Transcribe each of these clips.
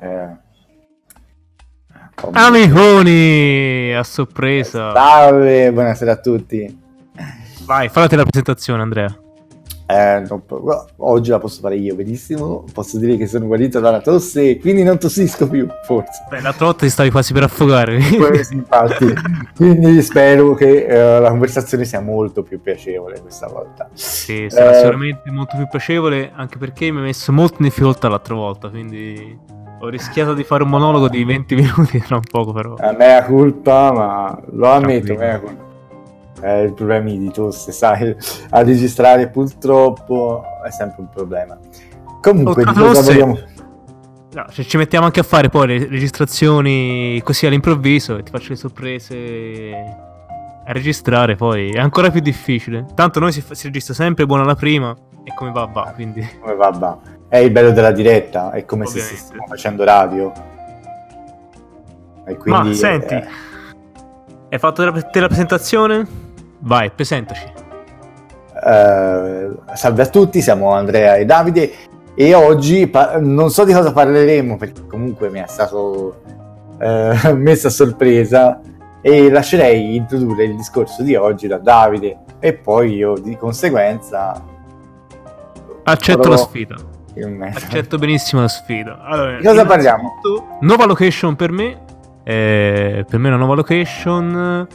Eh, Amiconi, a sorpresa. Salve, buonasera a tutti. Vai, fate la presentazione, Andrea. Eh, po- oggi la posso fare io, benissimo. Posso dire che sono guarito dalla tosse quindi non tossisco più, forse. Beh, l'altra volta ti stavi quasi per affogare. Sì, infatti. quindi spero che eh, la conversazione sia molto più piacevole questa volta. Sì, sarà Eh, sicuramente molto più piacevole, anche perché mi ha messo molto in difficoltà l'altra volta, quindi ho rischiato di fare un monologo di 20 minuti tra un poco, però. A me è colpa, ma lo ammetto, Tranquillo. mea colpa. Eh, i problemi di tosse, sai, a registrare purtroppo è sempre un problema. Comunque, di cosa vogliamo... No, se ci mettiamo anche a fare poi le registrazioni così all'improvviso e ti faccio le sorprese a registrare, poi è ancora più difficile. Tanto noi si, fa- si registra sempre buona la prima e come va va, quindi... Come va, va. È il bello della diretta, è come se Ovviamente. stessimo facendo radio. E quindi, Ma senti, eh, hai fatto la, te la presentazione? Vai, presentaci. eh, salve a tutti, siamo Andrea e Davide e oggi pa- non so di cosa parleremo perché comunque mi è stato eh, messo a sorpresa e lascerei introdurre il discorso di oggi da Davide e poi io di conseguenza Accetto farò la sfida. Accetto benissimo la sfida. Allora, Di cosa parliamo? Nuova location per me. eh, per me è una nuova location.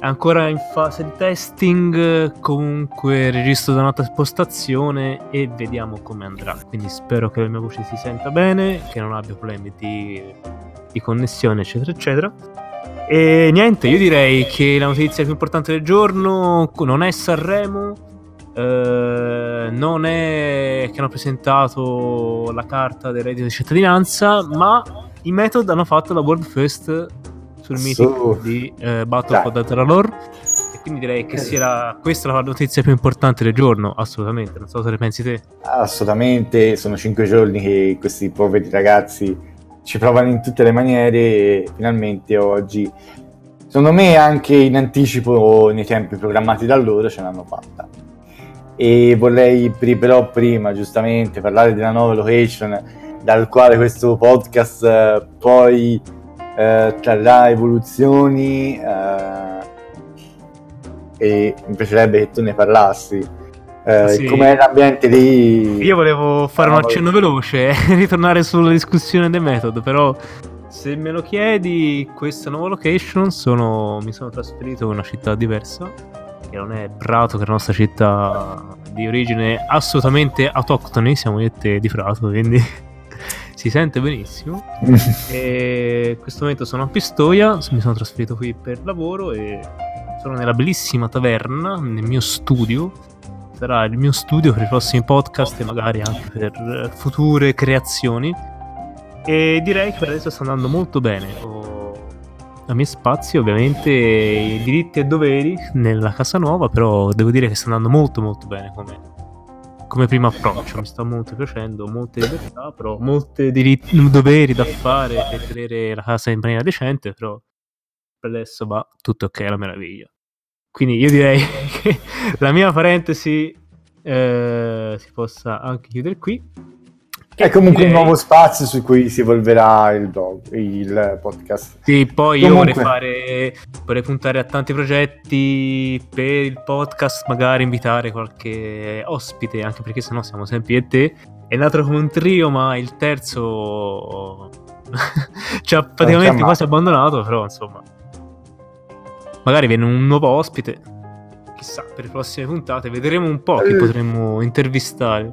Ancora in fase di testing. Comunque registro da un'altra postazione e vediamo come andrà. Quindi spero che la mia voce si senta bene, che non abbia problemi di, di connessione, eccetera, eccetera. E niente, io direi che la notizia più importante del giorno non è Sanremo, eh, non è che hanno presentato la carta del reddito di cittadinanza, ma i Method hanno fatto la World First sul Su. meeting di eh, Battle for Dataralore. E quindi direi che sia questa la notizia più importante del giorno, assolutamente. Non so cosa ne pensi te. Assolutamente, sono cinque giorni che questi poveri ragazzi ci provano in tutte le maniere e finalmente oggi, secondo me anche in anticipo nei tempi programmati da loro, ce l'hanno fatta. E vorrei però prima giustamente parlare della nuova location dal quale questo podcast eh, poi eh, trarrà evoluzioni eh, e mi piacerebbe che tu ne parlassi. Eh, Sì. Com'è l'ambiente lì? Io volevo fare un No, accenno veloce e ritornare sulla discussione dei Method, però se me lo chiedi, questa nuova location sono, mi sono trasferito in una città diversa, che non è Prato, che è la nostra città di origine assolutamente autoctoni, siamo io e te di Prato, quindi si sente benissimo. E in questo momento sono a Pistoia, mi sono trasferito qui per lavoro e sono nella bellissima taverna, nel mio studio. Sarà il mio studio per i prossimi podcast e magari anche per future creazioni. E direi che per adesso sta andando molto bene. Ho a miei spazi, ovviamente, i diritti e doveri nella casa nuova, però devo dire che sta andando molto molto bene come, come primo approccio. Mi sta molto piacendo, molte libertà, però molte diritti, doveri da fare per tenere la casa in maniera decente, però per adesso va tutto ok, la meraviglia. Quindi io direi che la mia parentesi eh, si possa anche chiudere qui. È comunque un direi- nuovo spazio su cui si evolverà il blog, il podcast. Sì, poi io Comunque- vorrei fare vorrei puntare a tanti progetti per il podcast, magari invitare qualche ospite, anche perché sennò siamo sempre io e te. È nato come un trio, ma il terzo ci ha praticamente quasi abbandonato, però insomma. Magari viene un nuovo ospite. Chissà, per le prossime puntate vedremo un po' chi Eh. potremmo intervistare.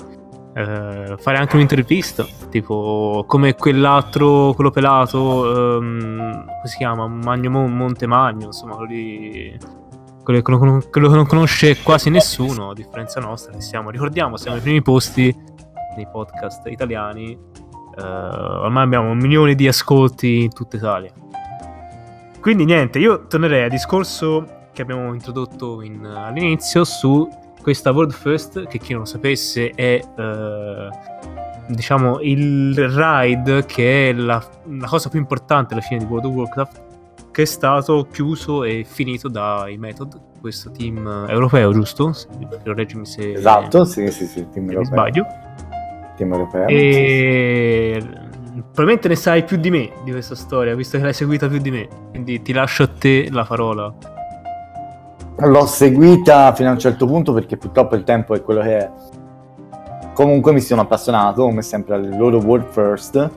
Eh, fare anche un'intervista, tipo come quell'altro, quello pelato, ehm, come si chiama? Magno Mon- Montemagno, insomma, quello lì- quello non, quello che non conosce quasi nessuno, a differenza nostra, che siamo, ricordiamo, siamo ai primi posti nei podcast italiani, eh, ormai abbiamo milioni di ascolti in tutta Italia. Quindi niente, io tornerei al discorso che abbiamo introdotto in- all'inizio su questa World First, che chi non lo sapesse è eh, diciamo il ride che è la, la cosa più importante alla fine di World of Warcraft che è stato chiuso e finito dai Method, questo team europeo, giusto? Se- Correggimi se, Esatto, sì, sì, sì, team europeo. sbaglio. Team europeo. E probabilmente ne sai più di me di questa storia, visto che l'hai seguita più di me. Quindi ti lascio a te la parola. L'ho seguita fino a un certo punto perché purtroppo il tempo è quello che è. Comunque mi sono appassionato, come sempre, alle loro World First.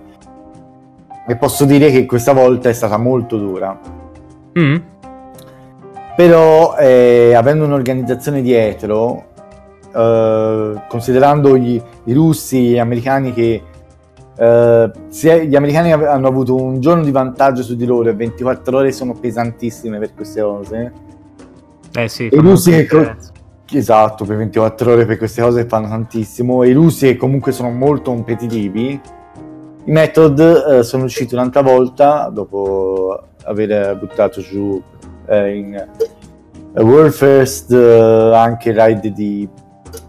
E posso dire che questa volta è stata molto dura. Mm. Però, eh, avendo un'organizzazione dietro, eh, considerando gli, i russi e gli americani che se gli americani hanno avuto un giorno di vantaggio su di loro e 24 ore sono pesantissime per queste cose. Eh sì, E i fanno russi anche che co- differenza. Esatto, per 24 ore per queste cose fanno tantissimo. E i russi che comunque sono molto competitivi. I Method eh, sono usciti un'altra volta dopo aver buttato giù eh, in eh, World First eh, anche il ride di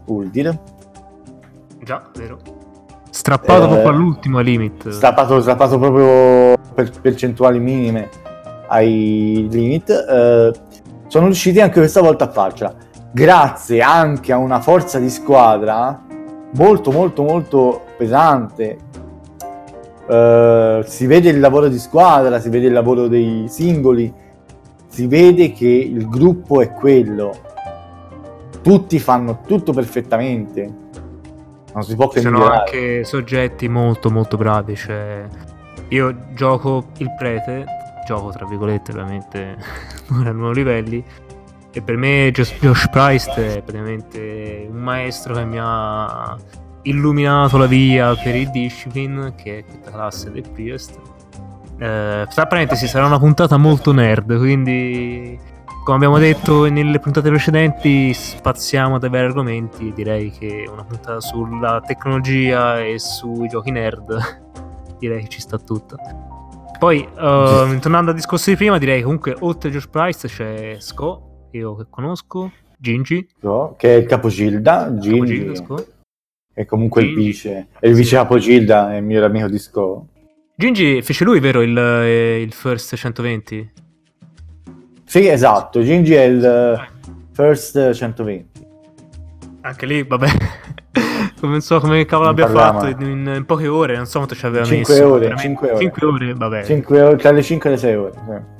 Uldir. Già, vero. Strappato Eh, proprio all'ultimo a limit. Strappato, strappato proprio per percentuali minime ai limit. Sono riusciti anche questa volta a farcela. Grazie anche a una forza di squadra molto molto molto pesante. Eh, si vede il lavoro di squadra, si vede il lavoro dei singoli, si vede che il gruppo è quello. Tutti fanno tutto perfettamente. Non si può che sono anche soggetti molto molto bravi. Cioè, io gioco il prete, gioco tra virgolette ovviamente non a nuovi livelli. E per me Josh, Price è praticamente un maestro che mi ha illuminato la via per il Discipline, che è questa classe del Priest. Eh, tra parentesi, sarà una puntata molto nerd, quindi come abbiamo detto nelle puntate precedenti, spaziamo da vari argomenti. Direi che una puntata sulla tecnologia e sui giochi nerd, direi che ci sta tutta. Poi, eh, tornando al discorso di prima, direi che comunque oltre a George Price c'è Sco, io che conosco, Gingy, No, che è il capogilda, Gingy, Capogilda, Sco. è comunque il Gingy. vice, è il vice capogilda, è il migliore amico di Sco. Gingy fece lui, vero, il, eh, il First 120? Sì, esatto, Gingy è il eh, first 120. Anche lì, vabbè, come non so come cavolo abbia fatto in, in poche ore, non so quanto ci aveva Cinque messo. ore, veramente. cinque ore. Cinque ore, vabbè. 5 ore, tra le 5 e le 6 ore.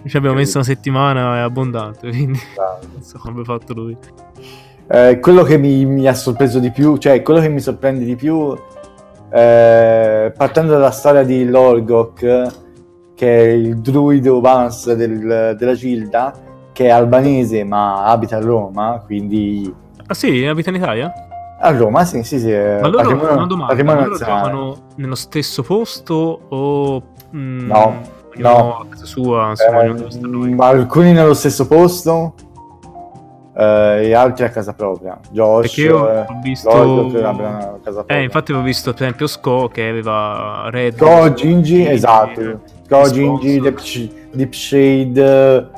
sì. Ci abbiamo messo una settimana è abbondante, quindi Esatto. non so come abbia fatto lui. Eh, quello che mi, mi ha sorpreso di più, cioè quello che mi sorprende di più, eh, partendo dalla storia di Lorgok, che è il druido Vance del- della Gilda, che è albanese ma abita a Roma, quindi Ah sì, abita in Italia? A Roma, sì, sì, sì. Ma loro, patrimonio- una domanda, patrimonio loro giocano nello stesso posto o... mm, No, no. a casa sua, insomma, Eh, ma alcuni nello stesso posto eh, e altri a casa propria. Josh, Perché io eh, ho visto... Avranno a casa propria. Eh, infatti avevo visto per esempio Sco che aveva Red... Go, Gingy, esatto. Go, sponsor. Gingy, Deep, Sh- Deep Shade.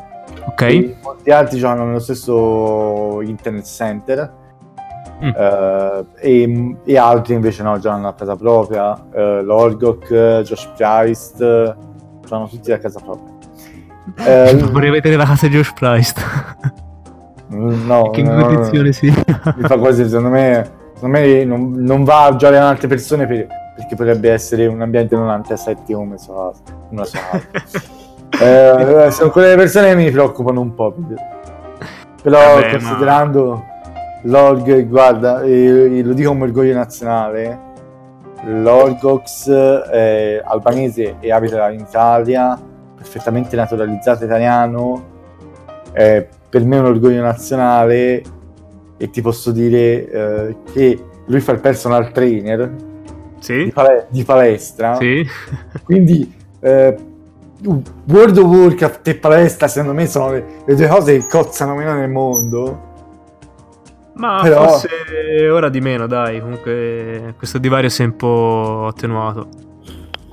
Ok. molti altri giocano nello stesso internet center. Mm. eh, e, e altri invece no, giocano a casa propria. Eh, Lorgok, Josh Price, eh, giocano tutti a casa propria. Eh, Vorrei vedere la casa di Josh Price. no, che no, no, no. condizione sì. mi fa quasi secondo me, secondo me non, non va a giocare con altre persone per- perché potrebbe essere un ambiente non antiasettico come so, non lo so. Eh, sono quelle persone che mi preoccupano un po'. Però Vabbè, ma- considerando l'org, guarda, eh, lo dico come orgoglio nazionale, l'Orgox è albanese e abita in Italia, perfettamente naturalizzato italiano, è per me un orgoglio nazionale e ti posso dire eh, che lui fa il personal trainer di, Sì? pale- di palestra, Sì? quindi eh, World of Warcraft e palestra secondo me sono le, le due cose che cozzano meno nel mondo. Ma Però- forse ora di meno, dai. Comunque questo divario si è un po' attenuato.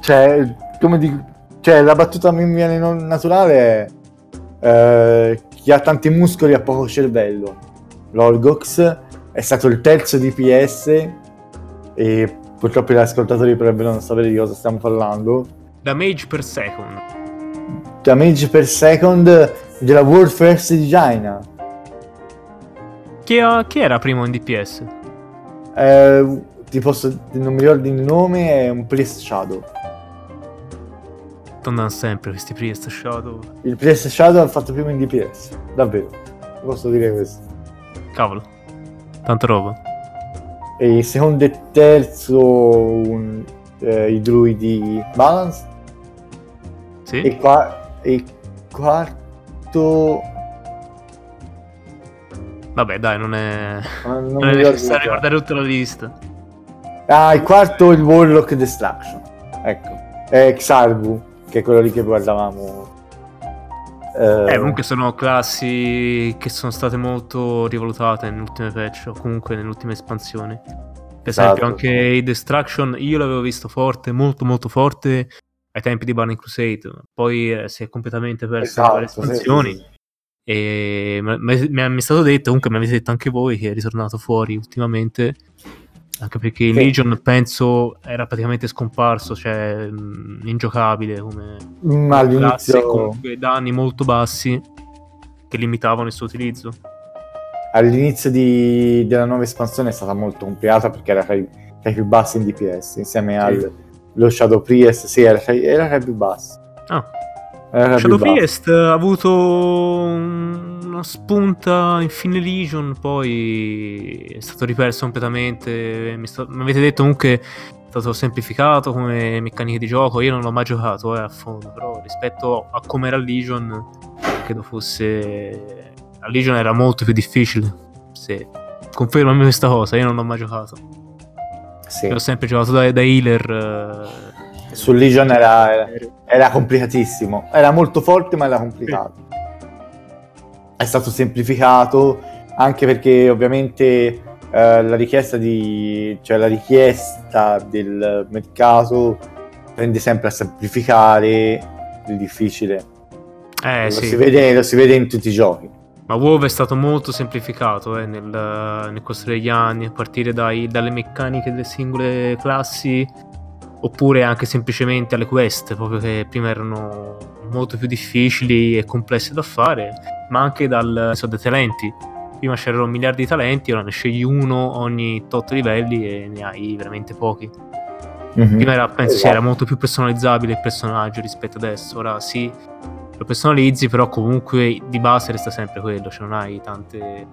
Cioè, come dico, cioè, la battuta mi viene non naturale è eh, chi ha tanti muscoli ha poco cervello. L'Orgox è stato il terzo DPS e purtroppo gli ascoltatori potrebbero non sapere di cosa stiamo parlando. Damage per second. Damage per second della World First di China. Chi, chi era primo in DPS? Eh, ti posso, non mi ricordo il nome, è un Priest Shadow. tornano sempre questi Priest Shadow. Il Priest Shadow ha fatto prima in DPS, davvero. Posso dire questo. Cavolo, tanta roba. E il secondo e terzo un, eh, i druidi balance. Sì. E, qua, e quarto... Vabbè, dai, non è, non, non è necessario guardare tutta la lista. Ah, il quarto il Warlock Destruction. Ecco. È Xarbu, che è quello lì che guardavamo. Eh, comunque sono classi che sono state molto rivalutate nelle ultime patch o comunque nelle ultime espansioni. Per esatto. esempio anche il Destruction io l'avevo visto forte, molto molto forte ai tempi di Burning Crusade, poi eh, si è completamente perso esatto, nelle espansioni. Sì, sì. E mi è stato detto, comunque mi avete detto anche voi che è ritornato fuori ultimamente anche perché il sì. Legion penso era praticamente scomparso, cioè mh, ingiocabile come Ma all'inizio... comunque danni molto bassi che limitavano il suo utilizzo. All'inizio di, della nuova espansione è stata molto complicata perché era tra i, tra i più bassi in DPS insieme sì. allo Shadow Priest, sì, era tra, era tra i più bassi. Ah. Shadow Priest ha avuto una spunta in fine Legion, poi è stato riperso completamente. Mi, sta... mi, avete detto comunque è stato semplificato come meccaniche di gioco. Io non l'ho mai giocato eh, a fondo, però rispetto a come era Legion, credo fosse. A Legion era molto più difficile. Se confermami questa cosa, io non l'ho mai giocato. Sì. Io ho sempre giocato da, da healer. Eh su Legion era, era, complicatissimo. Era molto forte, ma era complicato. È stato semplificato anche perché ovviamente eh, la richiesta di cioè la richiesta del mercato tende sempre a semplificare il difficile. Eh, lo, sì. si vede, lo si vede in tutti i giochi. Ma WoW è stato molto semplificato eh, nel, nel corso degli anni, a partire dai, dalle meccaniche delle singole classi oppure anche semplicemente alle quest, proprio che prima erano molto più difficili e complesse da fare, ma anche dal, so, dai talenti. Prima c'erano miliardi di talenti, ora ne scegli uno ogni tot livelli e ne hai veramente pochi. Mm-hmm. Prima era, penso esatto. sia, era molto più personalizzabile il personaggio rispetto adesso, ora sì, lo personalizzi, però comunque di base resta sempre quello, cioè non hai tante,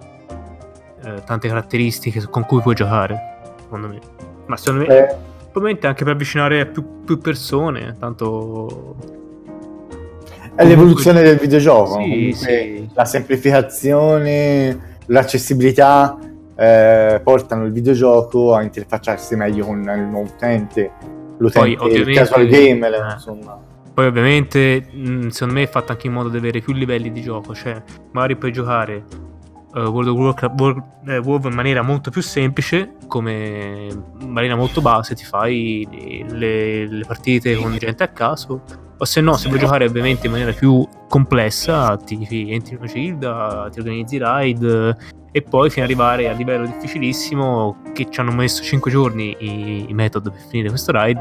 eh, tante caratteristiche con cui puoi giocare, secondo me. Ma secondo me... Eh probabilmente anche per avvicinare più, più persone, tanto... È l'evoluzione del videogioco, sì, sì. la semplificazione, l'accessibilità eh, portano il videogioco a interfacciarsi meglio con il nuovo utente, l'utente, Poi, il casual gamer, eh. insomma. Poi ovviamente, secondo me è fatto anche in modo di avere più livelli di gioco, cioè magari puoi giocare World of Warcraft World, eh, WoW in maniera molto più semplice, come in maniera molto base, ti fai le, le partite con gente a caso, o se no, se vuoi giocare ovviamente in maniera più complessa, ti, entri in una gilda, ti organizzi raid e poi fino ad arrivare a livello difficilissimo che ci hanno messo 5 giorni i, i method per finire questo raid.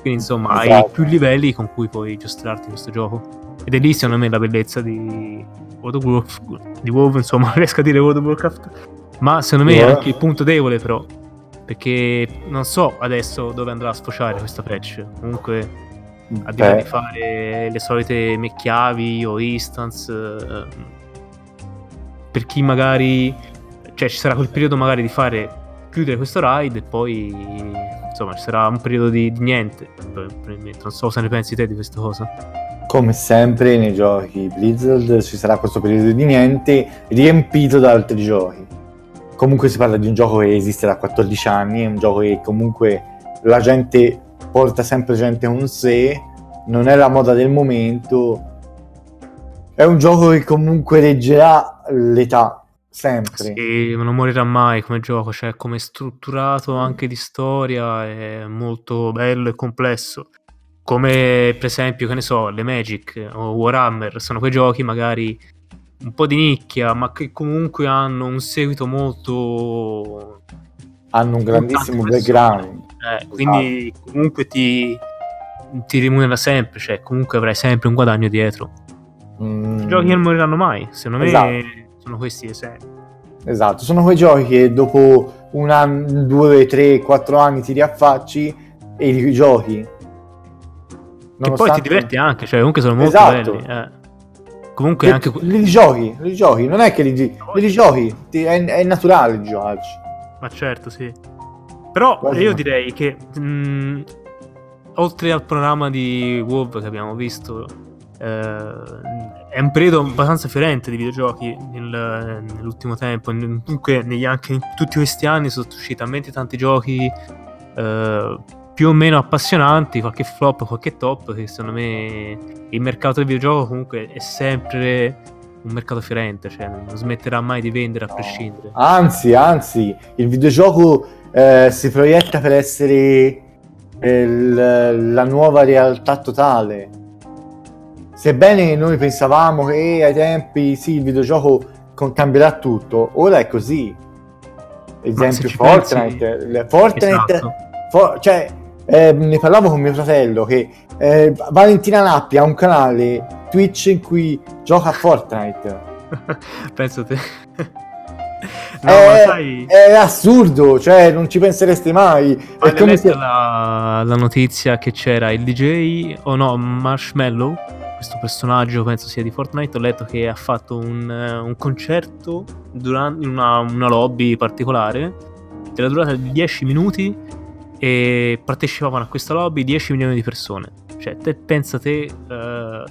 Quindi insomma esatto. hai più livelli con cui puoi giostrarti questo gioco. Ed è lì secondo me la bellezza di, World of Warcraft, di WoW, insomma, riesco a dire World of Warcraft. Ma secondo me yeah. è anche il punto debole, però. Perché non so adesso dove andrà a sfociare questa patch. Comunque, a di di fare le solite mecchiavi o instance. Eh, per chi magari. Cioè, ci sarà quel periodo magari di fare. Chiudere questo ride e poi. Insomma, ci sarà un periodo di, di niente. Non so se ne pensi te di questa cosa come sempre nei giochi Blizzard ci sarà questo periodo di niente riempito da altri giochi. Comunque si parla di un gioco che esiste da 14 anni, è un gioco che comunque la gente porta sempre gente con sé, non è la moda del momento. È un gioco che comunque reggerà l'età sempre. Sì, non morirà mai come gioco, cioè come strutturato anche di storia è molto bello e complesso come per esempio, che ne so, le Magic o Warhammer, sono quei giochi magari un po' di nicchia, ma che comunque hanno un seguito molto... Hanno un grandissimo background. Eh, esatto. Quindi comunque ti, ti rimunera sempre, cioè comunque avrai sempre un guadagno dietro. Mm. Giochi che non moriranno mai, secondo me esatto. sono questi esempi. Esatto, sono quei giochi che dopo un anno, due, tre, quattro anni ti riaffacci e li giochi Che poi ti diverti anche, cioè comunque sono molto Esatto. belli. eh. Comunque Li, anche... li giochi, li giochi, non è che li, li giochi, ti- è, è naturale giocarci. Ma certo, sì. Però Quasi io no. direi che mh, oltre al programma di WoW che abbiamo visto, eh, è un periodo abbastanza fiorente di videogiochi nel- nell'ultimo tempo. Comunque, negli, anche in tutti questi anni sono usciti talmente tanti giochi eh, più o meno appassionanti, qualche flop, qualche top, che secondo me il mercato del videogioco comunque è sempre un mercato fiorente, cioè non smetterà mai di vendere a prescindere. Anzi, anzi, il videogioco eh, si proietta per essere eh, l- la nuova realtà totale. Sebbene noi pensavamo che ai tempi sì, il videogioco con- cambierà tutto, ora è così. se Esempio Fortnite. pensi- Fortnite, Esatto. For- cioè, eh, ne parlavo con mio fratello che eh, Valentina Nappi ha un canale Twitch in cui gioca a Fortnite. Penso te. no, è, ma sai, è assurdo, cioè non ci pensereste mai. hai È come se... la, la notizia che c'era il DJ, o no, Marshmallow, questo personaggio penso sia di Fortnite, ho letto che ha fatto un, eh, un concerto durante in una, una lobby particolare della durata di 10 minuti e partecipavano a questa lobby 10 milioni di persone. Cioè, te pensa te... eh,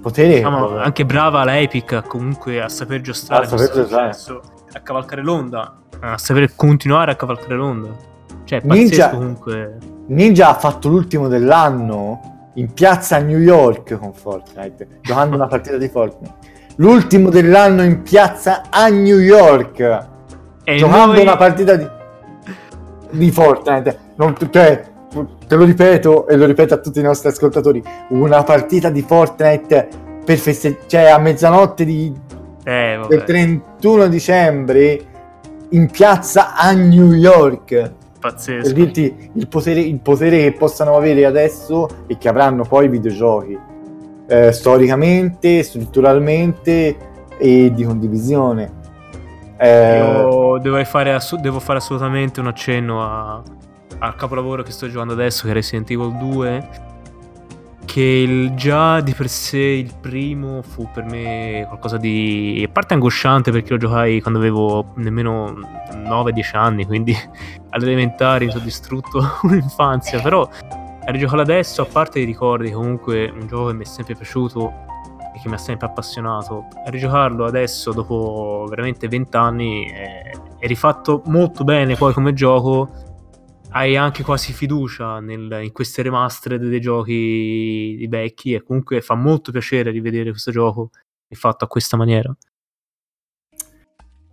Potere. diciamo, anche brava la Epic comunque a saper giostrare A saper successo, a cavalcare l'onda, a saper continuare a cavalcare l'onda. Cioè, Ninja- comunque. Ninja ha fatto l'ultimo dell'anno in piazza a New York con Fortnite, giocando una partita di Fortnite. L'ultimo dell'anno in piazza a New York, E giocando noi- una partita di, di Fortnite. Non- cioè, te lo ripeto e lo ripeto a tutti i nostri ascoltatori, una partita di Fortnite per feste- cioè a mezzanotte di, Eh, del 31 dicembre in piazza a New York. per pazzesco. dirti il potere, il potere che possano avere adesso e che avranno poi i videogiochi eh, storicamente, strutturalmente e di condivisione. Eh, Io devo fare, assu- devo fare assolutamente un accenno a- al capolavoro che sto giocando adesso, che è Resident Evil 2. Che il- già di per sé il primo fu per me qualcosa di. a parte angosciante perché lo giocai quando avevo nemmeno 9-10 anni, quindi alle elementari mi sono distrutto un'infanzia. Però a rigiocarlo adesso, a parte i ricordi, comunque un gioco che mi è sempre piaciuto e che mi ha sempre appassionato. A rigiocarlo adesso, dopo veramente 20 anni, è, è rifatto molto bene poi come gioco. Hai anche quasi fiducia nel- in queste remastered dei giochi di vecchi e comunque fa molto piacere rivedere questo gioco fatto a questa maniera.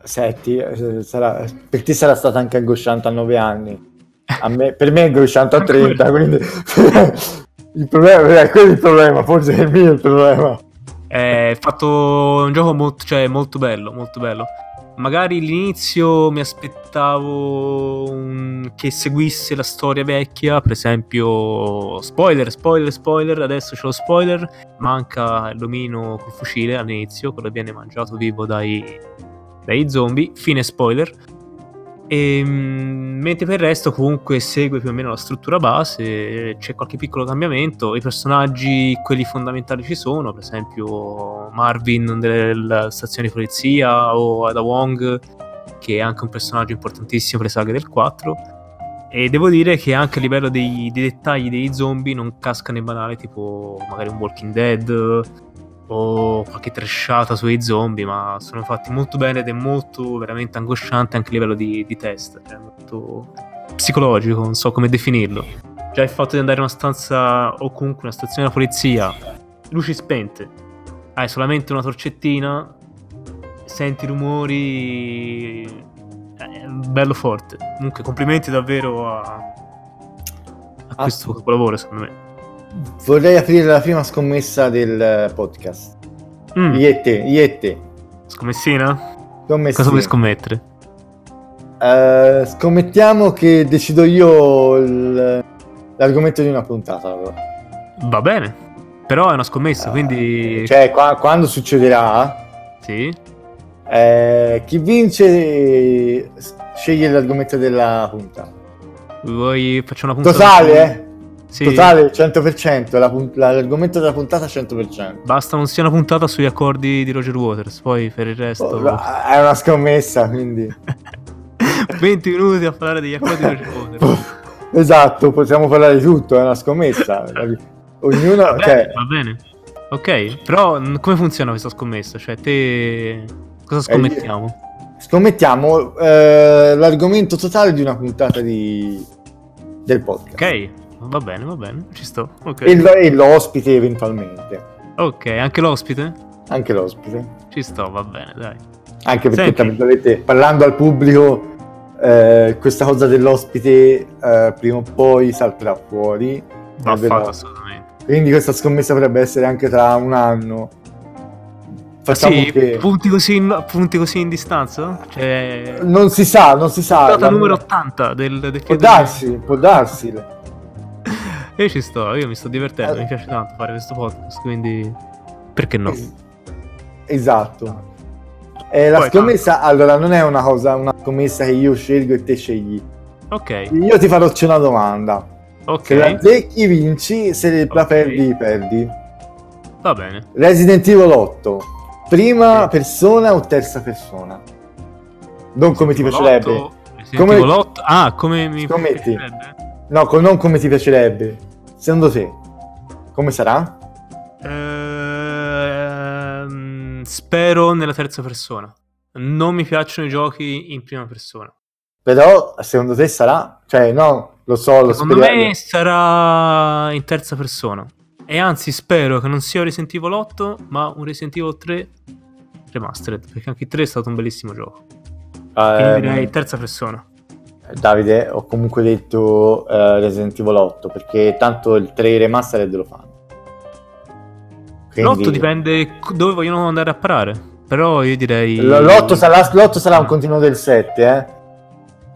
Senti, sarà- per te sarà stata anche angosciante a 9 anni. A me- per me è angosciante a 30, quindi il problema è quello il problema, forse è il mio il problema. È fatto un gioco molto, cioè, molto bello, molto bello. Magari all'inizio mi aspettavo un- che seguisse la storia vecchia, per esempio, spoiler, spoiler, spoiler, adesso c'è lo spoiler, manca l'omino col fucile all'inizio, quello viene mangiato vivo dai, dai zombie, fine spoiler. E, mm, mentre per il resto comunque segue più o meno la struttura base, c'è qualche piccolo cambiamento, i personaggi, quelli fondamentali ci sono, per esempio Marvin della stazione di polizia o Ada Wong, che è anche un personaggio importantissimo per le saghe del 4. E devo dire che anche a livello dei, dei dettagli dei zombie non casca nei banale, tipo magari un Walking Dead o qualche trashata sui zombie, ma sono fatti molto bene ed è molto veramente angosciante anche a livello di, di test, è molto psicologico, non so come definirlo. Già il fatto di andare in una stanza o comunque una stazione della polizia, luci spente, hai solamente una torcettina, senti rumori, è bello forte. Comunque complimenti davvero a, a questo capolavoro secondo me. Vorrei aprire la prima scommessa del podcast. Mm, Io e te, io e te. scommessina? Scommessina. Cosa vuoi scommettere? Eh, scommettiamo che decido io il- l'argomento di una puntata. allora. Va bene. Però è una scommessa, quindi... Cioè, qua- quando succederà, Sì. eh, chi vince eh, sceglie l'argomento della puntata. Vuoi... Faccio una puntata... Totale, eh? Sì, Totale 100%, la pun- la- l'argomento della puntata 100%. basta non sia una puntata sugli accordi di Roger Waters, poi per il resto... Oh, è una scommessa, quindi... 20 minuti a parlare degli accordi di Roger Waters. esatto, possiamo parlare di tutto, è una scommessa. Ognuno... Va bene, Cioè, va bene. Ok, però come funziona questa scommessa? Cioè, te cosa Eh, scommettiamo? scommettiamo eh, l'argomento totale di una puntata di... del podcast. Ok, va bene, va bene, ci sto. Ok, E, lo- e l'ospite eventualmente. Ok, anche l'ospite? Anche l'ospite. Ci sto, va bene, dai. Anche perché, tra virgolette, parlando al pubblico, eh, questa cosa dell'ospite eh, prima o poi salterà fuori. Va fatto assolutamente. Quindi questa scommessa potrebbe essere anche tra un anno. Facciamo sì, che... punti, così in, punti così in distanza? Cioè, Non si sa, non si sa. puntata la- numero 80 del, del Può darsi, può darsi. Io ci sto, io mi sto divertendo, Eh. mi piace tanto fare questo podcast, quindi perché no? Es- Esatto. E la Poi, scommessa, allora, non è una cosa, una scommessa che io scelgo e te scegli. Ok, Io ti farò una domanda. Se la ok, azzecchi vinci, se la Ok. perdi perdi. va bene. Resident Evil 8. Prima Sì. persona o terza persona? Non come ti piacerebbe. Evil 8, Resident Come- Evil 8 Ah, come mi Scommetti. piacerebbe? No, co- non come ti piacerebbe. Secondo te, come sarà? Ehm, spero nella terza persona. Non mi piacciono i giochi in prima persona. Però, secondo te sarà? Cioè, no, lo so, lo Secondo speriamo. me sarà in terza persona. E anzi, spero che non sia un Resident Evil 8, ma un Resident Evil 3 Remastered. Perché anche il 3 è stato un bellissimo gioco. Quindi Ehm, direi terza persona. Davide, ho comunque detto eh, Resident Evil 8 perché tanto il 3 remastered lo fanno. Quindi- L'8 dipende dove vogliono andare a parare. Però io direi. L- L'8 sarà, l'8 sarà un continuo del 7, eh?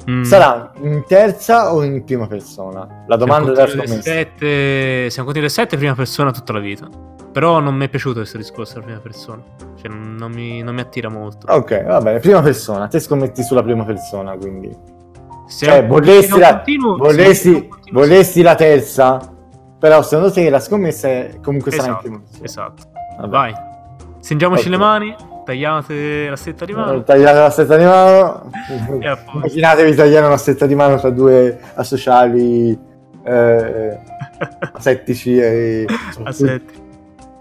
Mm. Sarà in terza o in prima persona? La domanda della Siamo scommessa. 7, siamo continui del 7 prima persona tutta la vita. Però non mi è piaciuto questo discorso della prima persona. Cioè, non, non mi, non mi attira molto. Ok, va bene, prima persona. Te scommetti sulla prima persona, quindi. Se Cioè, vorresti la, continuo, vorresti, vorresti la terza, però secondo te la scommessa è, comunque sarà in Esatto, persona. esatto. Vabbè. Vai. Stringiamoci Ok. le mani, tagliate la setta di mano. Tagliate la stretta di mano. Immaginatevi tagliare una stretta di mano tra due asociali eh, asettici e, Aspetti.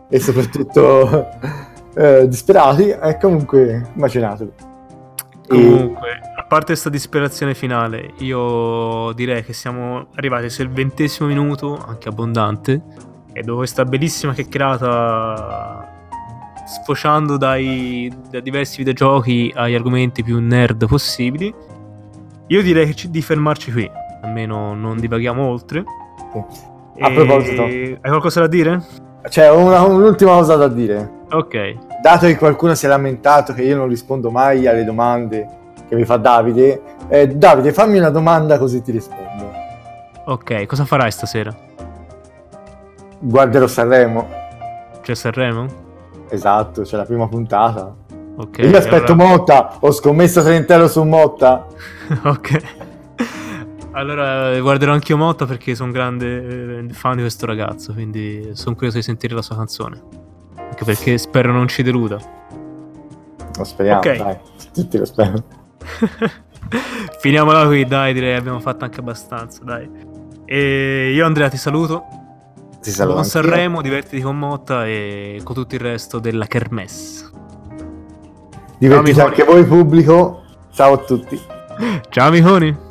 e soprattutto eh, disperati. E comunque immaginatevi. E- Comunque, parte questa disperazione finale, io direi che siamo arrivati sul ventesimo minuto, anche abbondante, e dopo questa bellissima chiacchierata sfociando dai, da diversi videogiochi agli argomenti più nerd possibili, io direi ci- di fermarci qui, almeno non divaghiamo oltre. A E- proposito. Hai qualcosa da dire? C'è una- un'ultima cosa da dire. Ok, Dato che qualcuno si è lamentato che io non rispondo mai alle domande che mi fa Davide, eh, Davide fammi una domanda così ti rispondo. ok, cosa farai stasera? Guarderò Sanremo. C'è Sanremo? Esatto, c'è la prima puntata. Ok. Io aspetto allora- Motta, ho scommesso Trentero su Motta. ok. Allora guarderò anch'io Motta perché sono grande eh, fan di questo ragazzo, quindi sono curioso di sentire la sua canzone. Anche perché spero non ci deluda. Lo speriamo, Ok. dai. Tutti lo sperano. Finiamola qui, dai, direi abbiamo fatto anche abbastanza, dai. E io Andrea ti saluto. Ti saluto Buon anch'io. Sanremo, divertiti con Motta e con tutto il resto della kermesse. Divertite Ciao, anche voi pubblico. Ciao a tutti. Ciao amiconi!